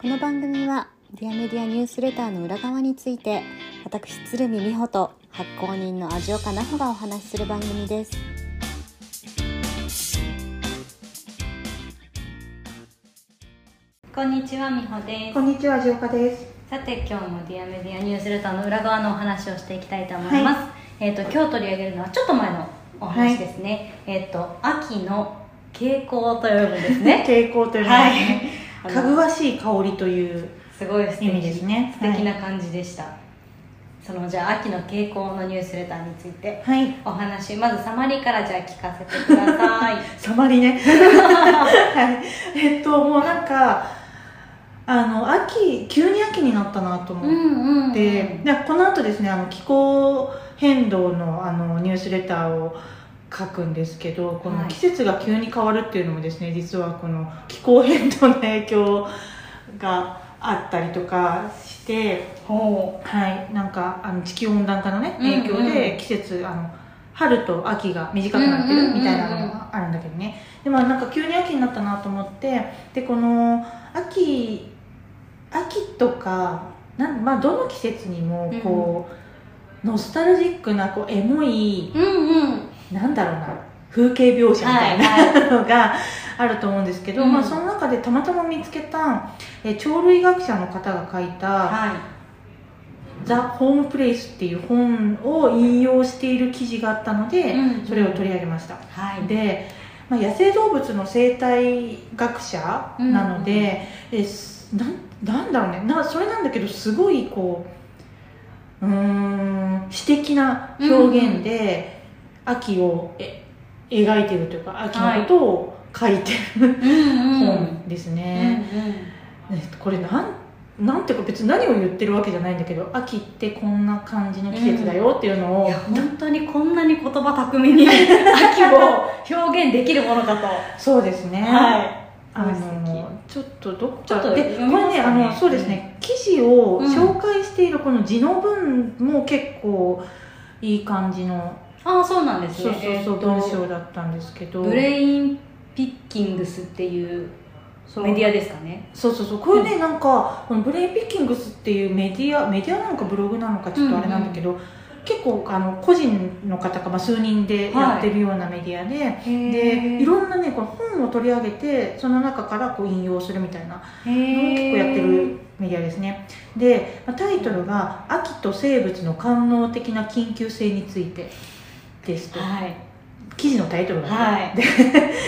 この番組はディアメディアニュースレターの裏側について私鶴見美穂と発行人の味岡奈穂がお話しする番組です。こんにちは美穂です。こんにちは、味岡です。さて今日もディアメディアニュースレターの裏側のお話をしていきたいと思います、えっ、と今日取り上げるのはちょっと前のお話ですね、えっ、と秋の傾向と呼ぶんですね。傾向というのは。はいかぐわしい香りというすごい素敵意味ですね素敵な感じでした、そのじゃあ秋の傾向のニュースレターについてはい。お話まずサマリーからじゃあ聞かせてください サマリね。はい。えっと、もうなんか、あの、秋、急に秋になったなと思って、んうんでこの後ですね、あの、気候変動のあのニュースレターを書くんですけど、このはい。季節が急に変わるっていうのもですね、実はこの気候変動の影響があったりとかして、ほはい、なんかあの地球温暖化のねうんうん。影響で季節、あの春と秋が短くなってるみたいなのがあるんだけどね、でもなんか急に秋になったなと思ってでこの秋秋とかなん、まあ、どの季節にもこう、ノスタルジックなこうエモい、ううんうんなんだろうな風景描写みたいな、はいのがあると思うんですけど、うん。まあ、その中でたまたま見つけたえ鳥類学者の方が書いたは「ザ・ホームプレイス」っていう本を引用している記事があったので、うんそれを取り上げました、いはい。で、まあ、野生動物の生態学者なので、えすなんなんだろうね。なそれなんだけどすごいこううーん詩的な表現で秋をえ描いてるというか秋のことを書いてる、うんうん。本ですね、うんねこれなんなんていうか別に何を言ってるわけじゃないんだけど秋ってこんな感じの季節だよっていうのを、うんいや本当にこんなに言葉巧みに 秋を表現できるものかと。そうですね、はい。あ素のちょっとどっちょっとでこれねあのそうですね、記事を紹介しているこの字の文も結構いい感じの、ああそうなんですそうねそうそう、文章だったんですけど。ブレインピッキングスっていうメディアですかね。そうそうそう。これね、なんかこのブレインピッキングスっていうメディアメディアなのかブログなのかちょっとあれなんだけど、結構あの個人の方か、まあ、数人でやってるようなメディアで、でいろんなねこの本を取り上げてその中からこう引用するみたいなのを結構やってるメディアですね。でまあタイトルが「秋と生物の官能的な緊急性について」ですとはい。記事のタイトルがね、はい。で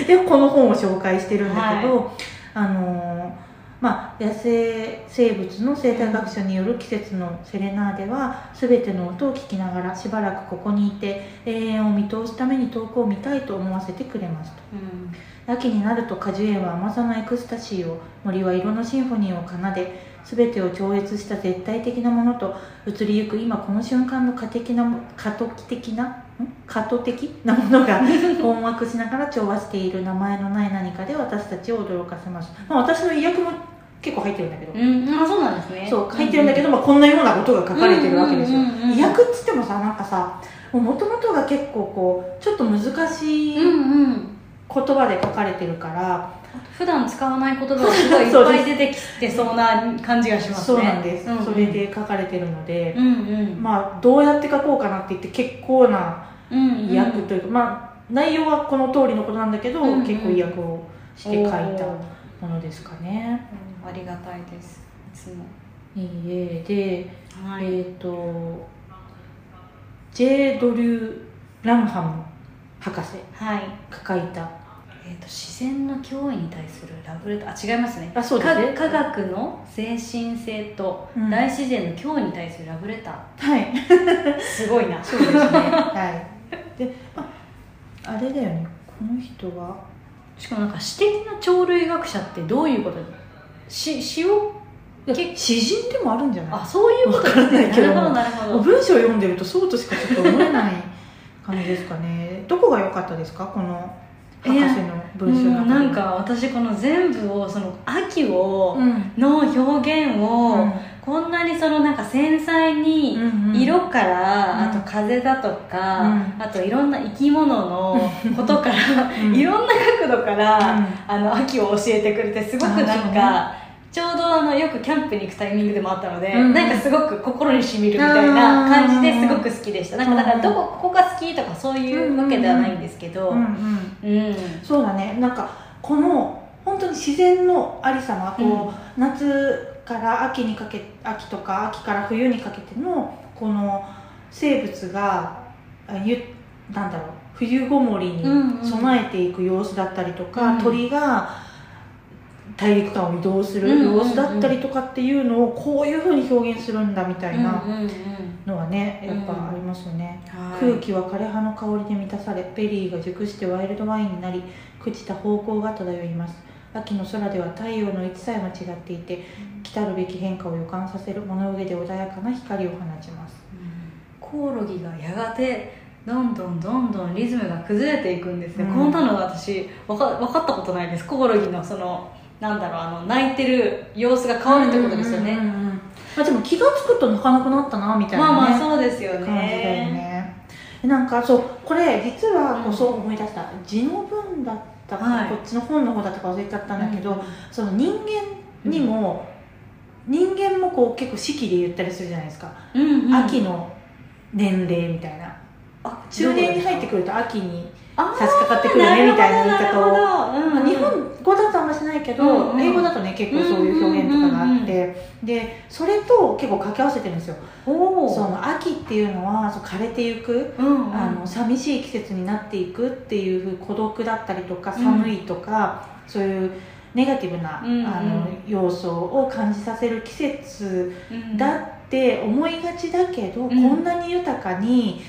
でこの本を紹介してるんだけど、あのーまあ、野生生物の生態学者による季節のセレナーデは全ての音を聞きながらしばらくここにいて永遠を見通すために遠くを見たいと思わせてくれますと。うん。秋になると果樹園は甘さのエクスタシーを森は色のシンフォニーを奏で全てを超越した絶対的なものと移りゆく今この瞬間の過的な過渡的なん過渡的？なものが 困惑しながら調和している名前のない何かで私たちを驚かせます、まあ、私の意訳も結構入ってるんだけど、うんあそうなんですね。そう書いてるんだけど、まあ、こんなようなことが書かれてるわけですよ、うんうんうんうん。意訳っつってもさなんかさもともとが結構こうちょっと難しいうんうん言葉で書かれてるから、普段使わない言葉がすごいいっぱい 出てきてそうな感じがしますね。そうなんです、んうん。それで書かれてるので、うんうん。まあどうやって書こうかなって言って結構なうん意訳というか、まあ内容はこの通りのことなんだけど、うんうん。結構意訳をして書いたものですかね。うん。ありがたいです。いつも。いいえ。で、はい、えっ、と J. ドリュー・ランハム博士はい。が書いた。えー、と自然の脅威に対するラブレター。あ違いますね。あそうですね。か科学の精神性とうん。大自然の脅威に対するラブレタはい。ー、すごいな。そうですね。はいで、まあ、あれだよね。この人は。しかもなんか詩的な鳥類学者ってどういうこと詩詩を？詩人でもあるんじゃない？あそういうことですわからないけどなるほどなるほど。文章を読んでるとそうとしかちょっと思えない感じですかね。どこが良かったですか？この博士の文章のなんか私この全部をその秋を、うん。の表現を、うんこんなにそのなんか繊細に色から、うん。あと風だとか、うん。あといろんな生き物の ことから、うん。いろんな角度から、うん。あの秋を教えてくれてすごくなんか、ちょうどあのよくキャンプに行くタイミングでもあったので、うん。なんかすごく心にしみるみたいな感じですごく好きでした。なんかだからどこここが好きとかそういうわけではないんですけどうんそうだね。なんかこの本当に自然のありさまこう、夏から秋にかけ秋とか秋から冬にかけてのこの生物があのなんだろう冬ごもりに備えていく様子だったりとか、うん。鳥が大陸間を移動する様子だったりとかっていうのをこういうふうに表現するんだみたいなうんうんうん。のはねやっぱありますよね。はい。空気は枯れ葉の香りで満たされベリーが熟してワイルドワインになり朽ちた芳香が漂います秋の空では太陽の位置さえ間違っていて来たるべき変化を予感させる物上で穏やかな光を放ちます。コオロギがやがてどんどんどんどんリズムが崩れていくんですね、うん。こんなの私分か分かったことないです。コオロギのそのなんだろうあの泣いてる様子が変わるってことですよね、うんうんうんうん。まあ、でも気が付くと泣かなくなったなみたいな、ね、まあまあそうですよね。感じだよね。なんかそうこれ実はこうそう思い出した。字の文だったか、はい。こっちの本の方だったか忘れちゃったんだけど、うんその人間にも、人間もこう結構四季で言ったりするじゃないですか、うんうん。秋の年齢みたいな。あ中年に入ってくると秋にあ差し掛かってくるねみたいな言い方を、日本語だとあんましないけど、うんうん。英語だとね結構そういう表現とかがあって、でそれと結構掛け合わせてるんですよ。その秋っていうのはそう枯れていくうんうん。あの寂しい季節になっていくっていう孤独だったりとかうん。寒いとか、そういうネガティブな、うんうん。あの要素を感じさせる季節うんだって思いがちだけど、ん。こんなに豊かに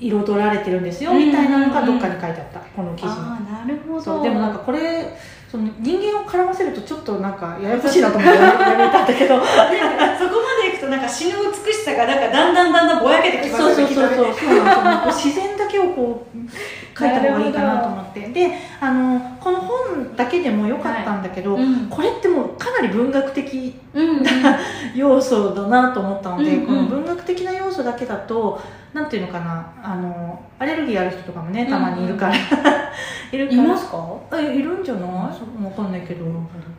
彩られてるんですよ、うんみたいなのがどっかに書いてあったこの記事に。ああなるほど。でもなんかこれその人間を絡ませるとちょっとなんかややこしいなと思ってやめたんだけど。そこまでいくとなんか死ぬ美しさがなんかだんだんだんだんぼやけてきますそうそうそうそう。自然だけをこう書いた方がいいかなと思って。であのこの本だけでもよかったんだけど、うん。これってもうかなり文学的うんうん。要素だなと思ったので、うんうん。この文学的な要素だけだとなんていうのかなあのアレルギーある人とかもねたまにいるから、いるからいますか？あいるんじゃない？わかんないけど。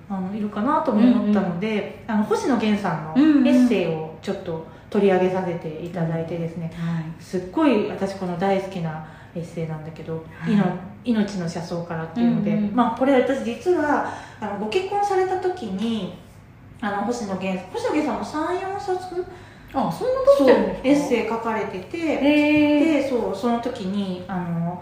あのいるかなとも思ったので、あの星野源さんのうんうん。エッセイをちょっと取り上げさせていただいてですね、すっごい私この大好きなエッセイなんだけど「はい。いの命の車窓から」っていうので、うんうんまあこれ私実はあのご結婚された時にあの星野源星野源さんも34冊あそんなそう出してるんですか？エッセイ書かれてて、でそうその時にあの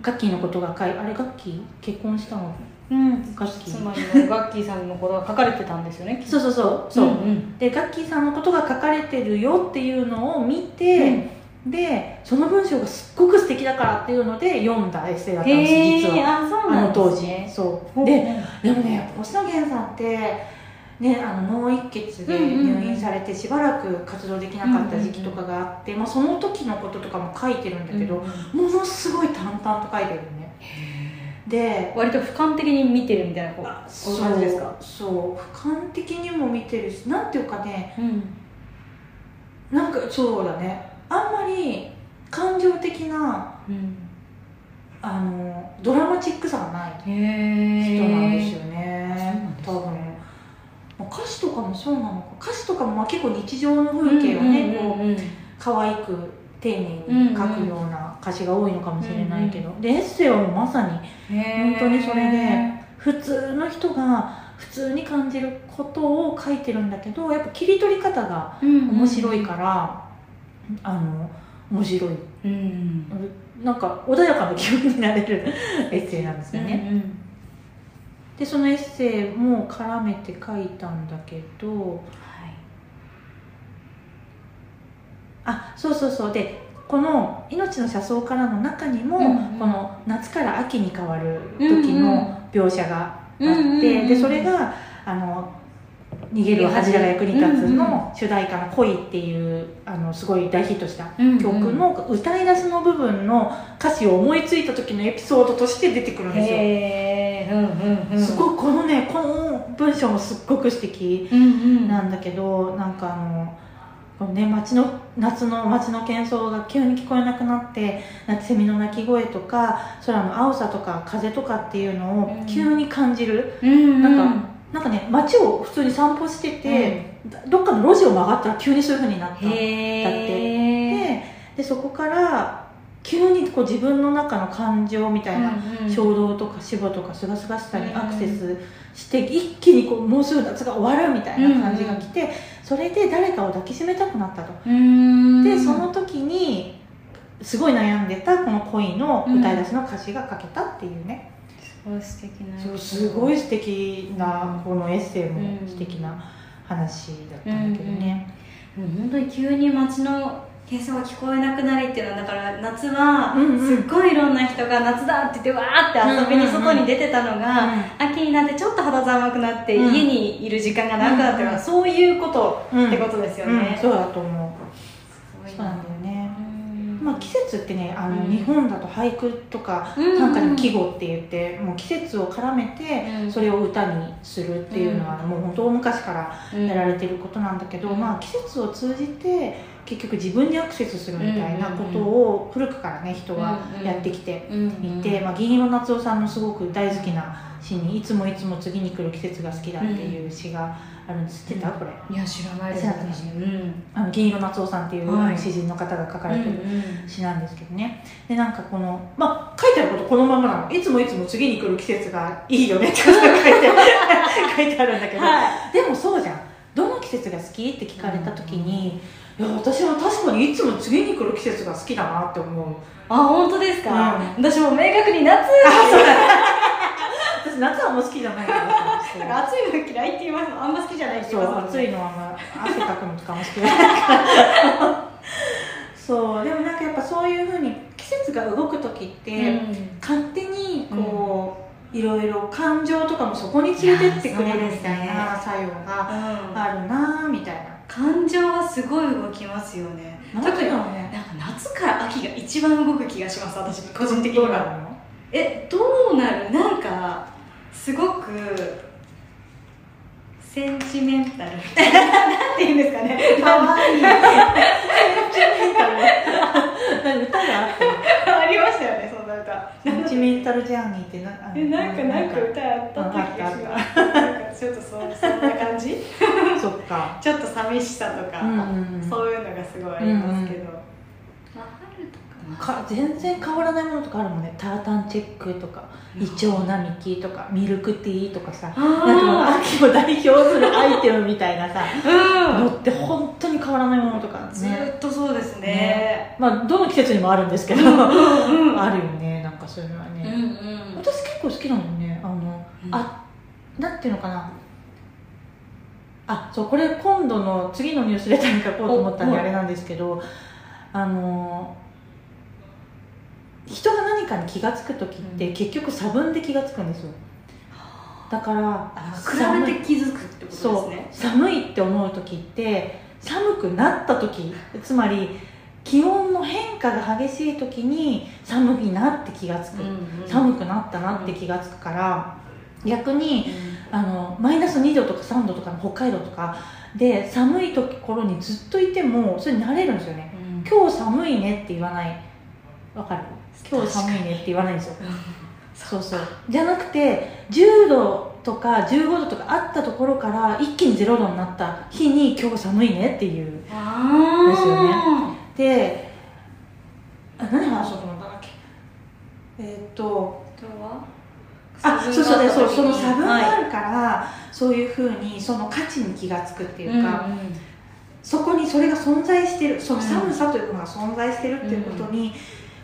ガッキーのことが書いあれガッキー？結婚したの？うん。ガッキーつまりのガッキーさんのことが書かれてたんですよね。そうそうそう。そう、んん。でガッキーさんのことが書かれてるよっていうのを見て、でその文章がすっごく素敵だからっていうので読んだエッセイだったんです実は。あそうあなんでの当時。そう。ででもねやっぱ星野源さんってね、あの脳一血で入院されてしばらく活動できなかった時期とかがあって、まあ、その時のこととかも書いてるんだけど、ものすごい淡々と書いてるのねで割と俯瞰的に見てるみたいなこう感じですか？そう俯瞰的にも見てるしなんていうかねうん。なんかそうだね。あんまり感情的なうん。あのドラマチックさがないへ人なんですよよね。多分。まあ歌詞とかもそうなのか。歌詞とかもまあ結構日常の風景をね、こう可愛く丁寧に書くような歌詞が多いのかもしれないけど、でエッセイはもうまさに本当にそれで普通の人が普通に感じることを書いてるんだけどやっぱ切り取り方が面白いから、あの面白い。うんなんか穏やかな気分になれる エッセイなんですよね、うん。でそのエッセイも絡めて書いたんだけどはいあそうそうそう。でこの「命の車窓から」の中にも、うんうん。この夏から秋に変わる時の描写があって、うんうんうん。うんでそれがあの逃げる恥が役に立つうんうんの主題歌の「恋」っていうあのすごい大ヒットしたうんうん。曲の歌い出しの部分の歌詞を思いついた時のエピソードとして出てくるんですよ。へえうんうんうん。すごいこのねこの文章もすっごく素敵うんうん。なんだけどなんかあのこのね街の夏の街の喧騒が急に聞こえなくなって夏セミの鳴き声とか空の青さとか風とかっていうのをうん。急に感じる、うんなんかなんかね街を普通に散歩してて、どっかの路地を曲がったら急にそういうふうになった。んだって。ででそこから急にこう自分の中の感情みたいな、衝動とか脂肪とかすがすがしさにアクセスして一気にこうもうすぐ夏が終わるみたいな感じが来て、それで誰かを抱きしめたくなったと。でその時にすごい悩んでたこの恋の歌い出しの歌詞が書けたっていうね、すごい素敵な。そうすごい素敵なこのエッセイも素敵な話だったんだけどね、うんうん、本当に急に街の喧騒が聞こえなくなりっていうのはだから夏はすっごいいろんな人が夏だって言ってわーって遊びに外に出てたのが、秋になってちょっと肌寒くなって家にいる時間がなくなってから、そういうことってことですよね、そうだと思うまあ、季節ってねあの、日本だと俳句とか短歌でも季語って言って、もう季節を絡めてそれを歌にするっていうのは、もう本当昔からやられてることなんだけど、まあ、季節を通じて結局自分にアクセスするみたいなことを古くからね人はやってきていて、まあ、銀色夏夫さんのすごく大好きな詩に「いつもいつも次に来る季節が好きだ」っていう詩があるんです知ってた？これ。いや知らないです。あの銀色夏夫さんっていう詩人の方が書かれてる詩なんですけどね。でなんかこのまあ書いてあることこのままなの。いつもいつも次に来る季節がいいよねってことが書いて 書いてあるんだけど、はい、でもそうじゃん。どの季節が好きって聞かれた時に、いや私は確かにいつも次に来る季節が好きだなって思う。あ本当ですか、うん、私も明確に夏。私夏はもう好きじゃないから暑いの嫌いって言いますあんま好きじゃないって言います、ね、暑いのはあんま汗かくのとかも好きじゃない。か らそうでもなんかやっぱそういうふうに季節が動く時って、うん、勝手にこう、うん、いろいろ感情とかもそこに連れてってくれるみたいな作用があるなみたいな。感情はすごい動きますよね。特になんか夏から秋が一番動く気がします私個人的には。えどうなる？なんかすごくセンチメンタル。なんて言うんですかね。かわいい。センチメンタル。歌があったありましたよねそんな歌。センチメンタルジャーニーってなえなんかなんか歌あった気が。しますちょっとそそんな感じ。そっか。ちょっと寂しさとか、うんうん、そういうのがすごいありますけど、うんうんか全然変わらないものとかあるもんね。タータンチェックとかイチョウ並木とかミルクティーとかさ。なんか秋を代表するアイテムみたいなさ、うん、のって本当に変わらないものとか、ね、ずっとそうですね、ね、まあどの季節にもあるんですけど、うん、あるよねなんかそういうのはね、うんうん、私結構好きなのねあの、うん、あなんていうのかな。あそうこれ今度の次のニュースレターに書こうと思ったんであれなんですけどあの人が何かに気が付く時って結局差分で気が付くんですよ。だから比べて気づくってことですね。寒いって思う時って寒くなった時つまり気温の変化が激しい時に寒いなって気が付く、うんうん、寒くなったなって気が付くから、逆に、うん、あのマイナス2度とか3度とかの北海道とかで寒いところにずっといてもそれに慣れるんですよね、うん、今日寒いねって言わない。わかる？今日寒いねって言わないんですよ。そう。そうじゃなくて10度とか15度とかあったところから一気に0度になった日に今日寒いねっていう。ですよね。であ何話そうと思ったんだっけ？えー、っとあそうそうそうその差分があるから、はい、そういうふうにその価値に気が付くっていうか、うんうん、そこにそれが存在してるその寒さというのが存在してるっていうことに、うん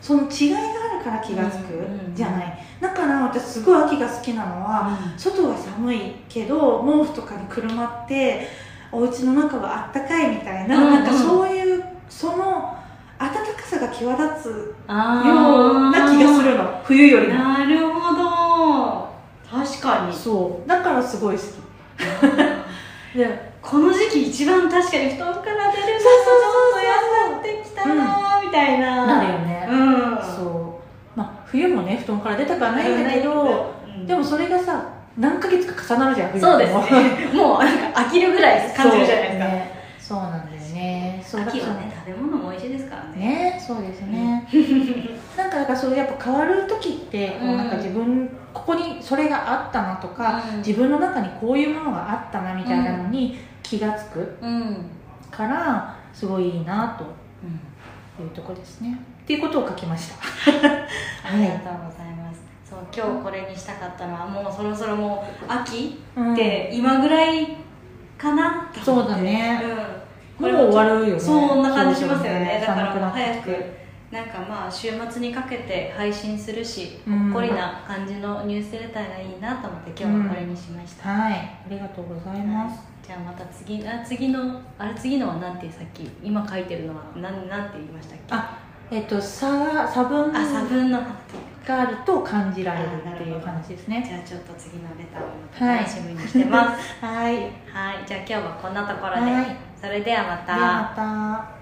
その違いがあるから気が付くじゃない、だから私すごい秋が好きなのは、外は寒いけど毛布とかにくるまってお家の中はあったかいみたいな,、なんかそういうその暖かさが際立つような気がするの。冬よりも。なるほど。確かに。そう。だからすごい好き。でこの時期一番確かに布団から出るのがちょっとやさってきたなみたいな、なるよね、うん、そう。まあ冬もね布団から出たくはないんだけど、うん、でもそれがさ何ヶ月か重なるじゃん冬そうですね。もうなんか飽きるぐらい感じるじゃないですか。そう,、なんだよね。秋はね。食べ物も美味しいですからね。ねそうですね、なんかだからそうやっぱ変わる時ってこうなんか自分ここにそれがあったなとか、うん。自分の中にこういうものがあったなみたいなのに気が付くうん。からすごいいいなというところですね。っていうことを書きました。ありがとうございます。そう今日これにしたかったのはもうそろそろもう秋うん。って今ぐらいかな？そうだね。うん、もう終わるよね。そんな感じしますよね。そうだだから早くてなんかまあ週末にかけて配信するし、うん。ほっこりな感じのニュースレターがいいなと思って今日はこれにしました、はい。ありがとうございます、じゃあまた次あ次のあれ次のはなんてさっき今書いてるのはなんなんて言いましたっけ？あえっと差差分あ差分のがあると感じられるっていう話ですね。じゃあちょっと次のレターを楽しみにしてます。はい。はい。じゃあ今日はこんなところで、はい。それではまた。ではまた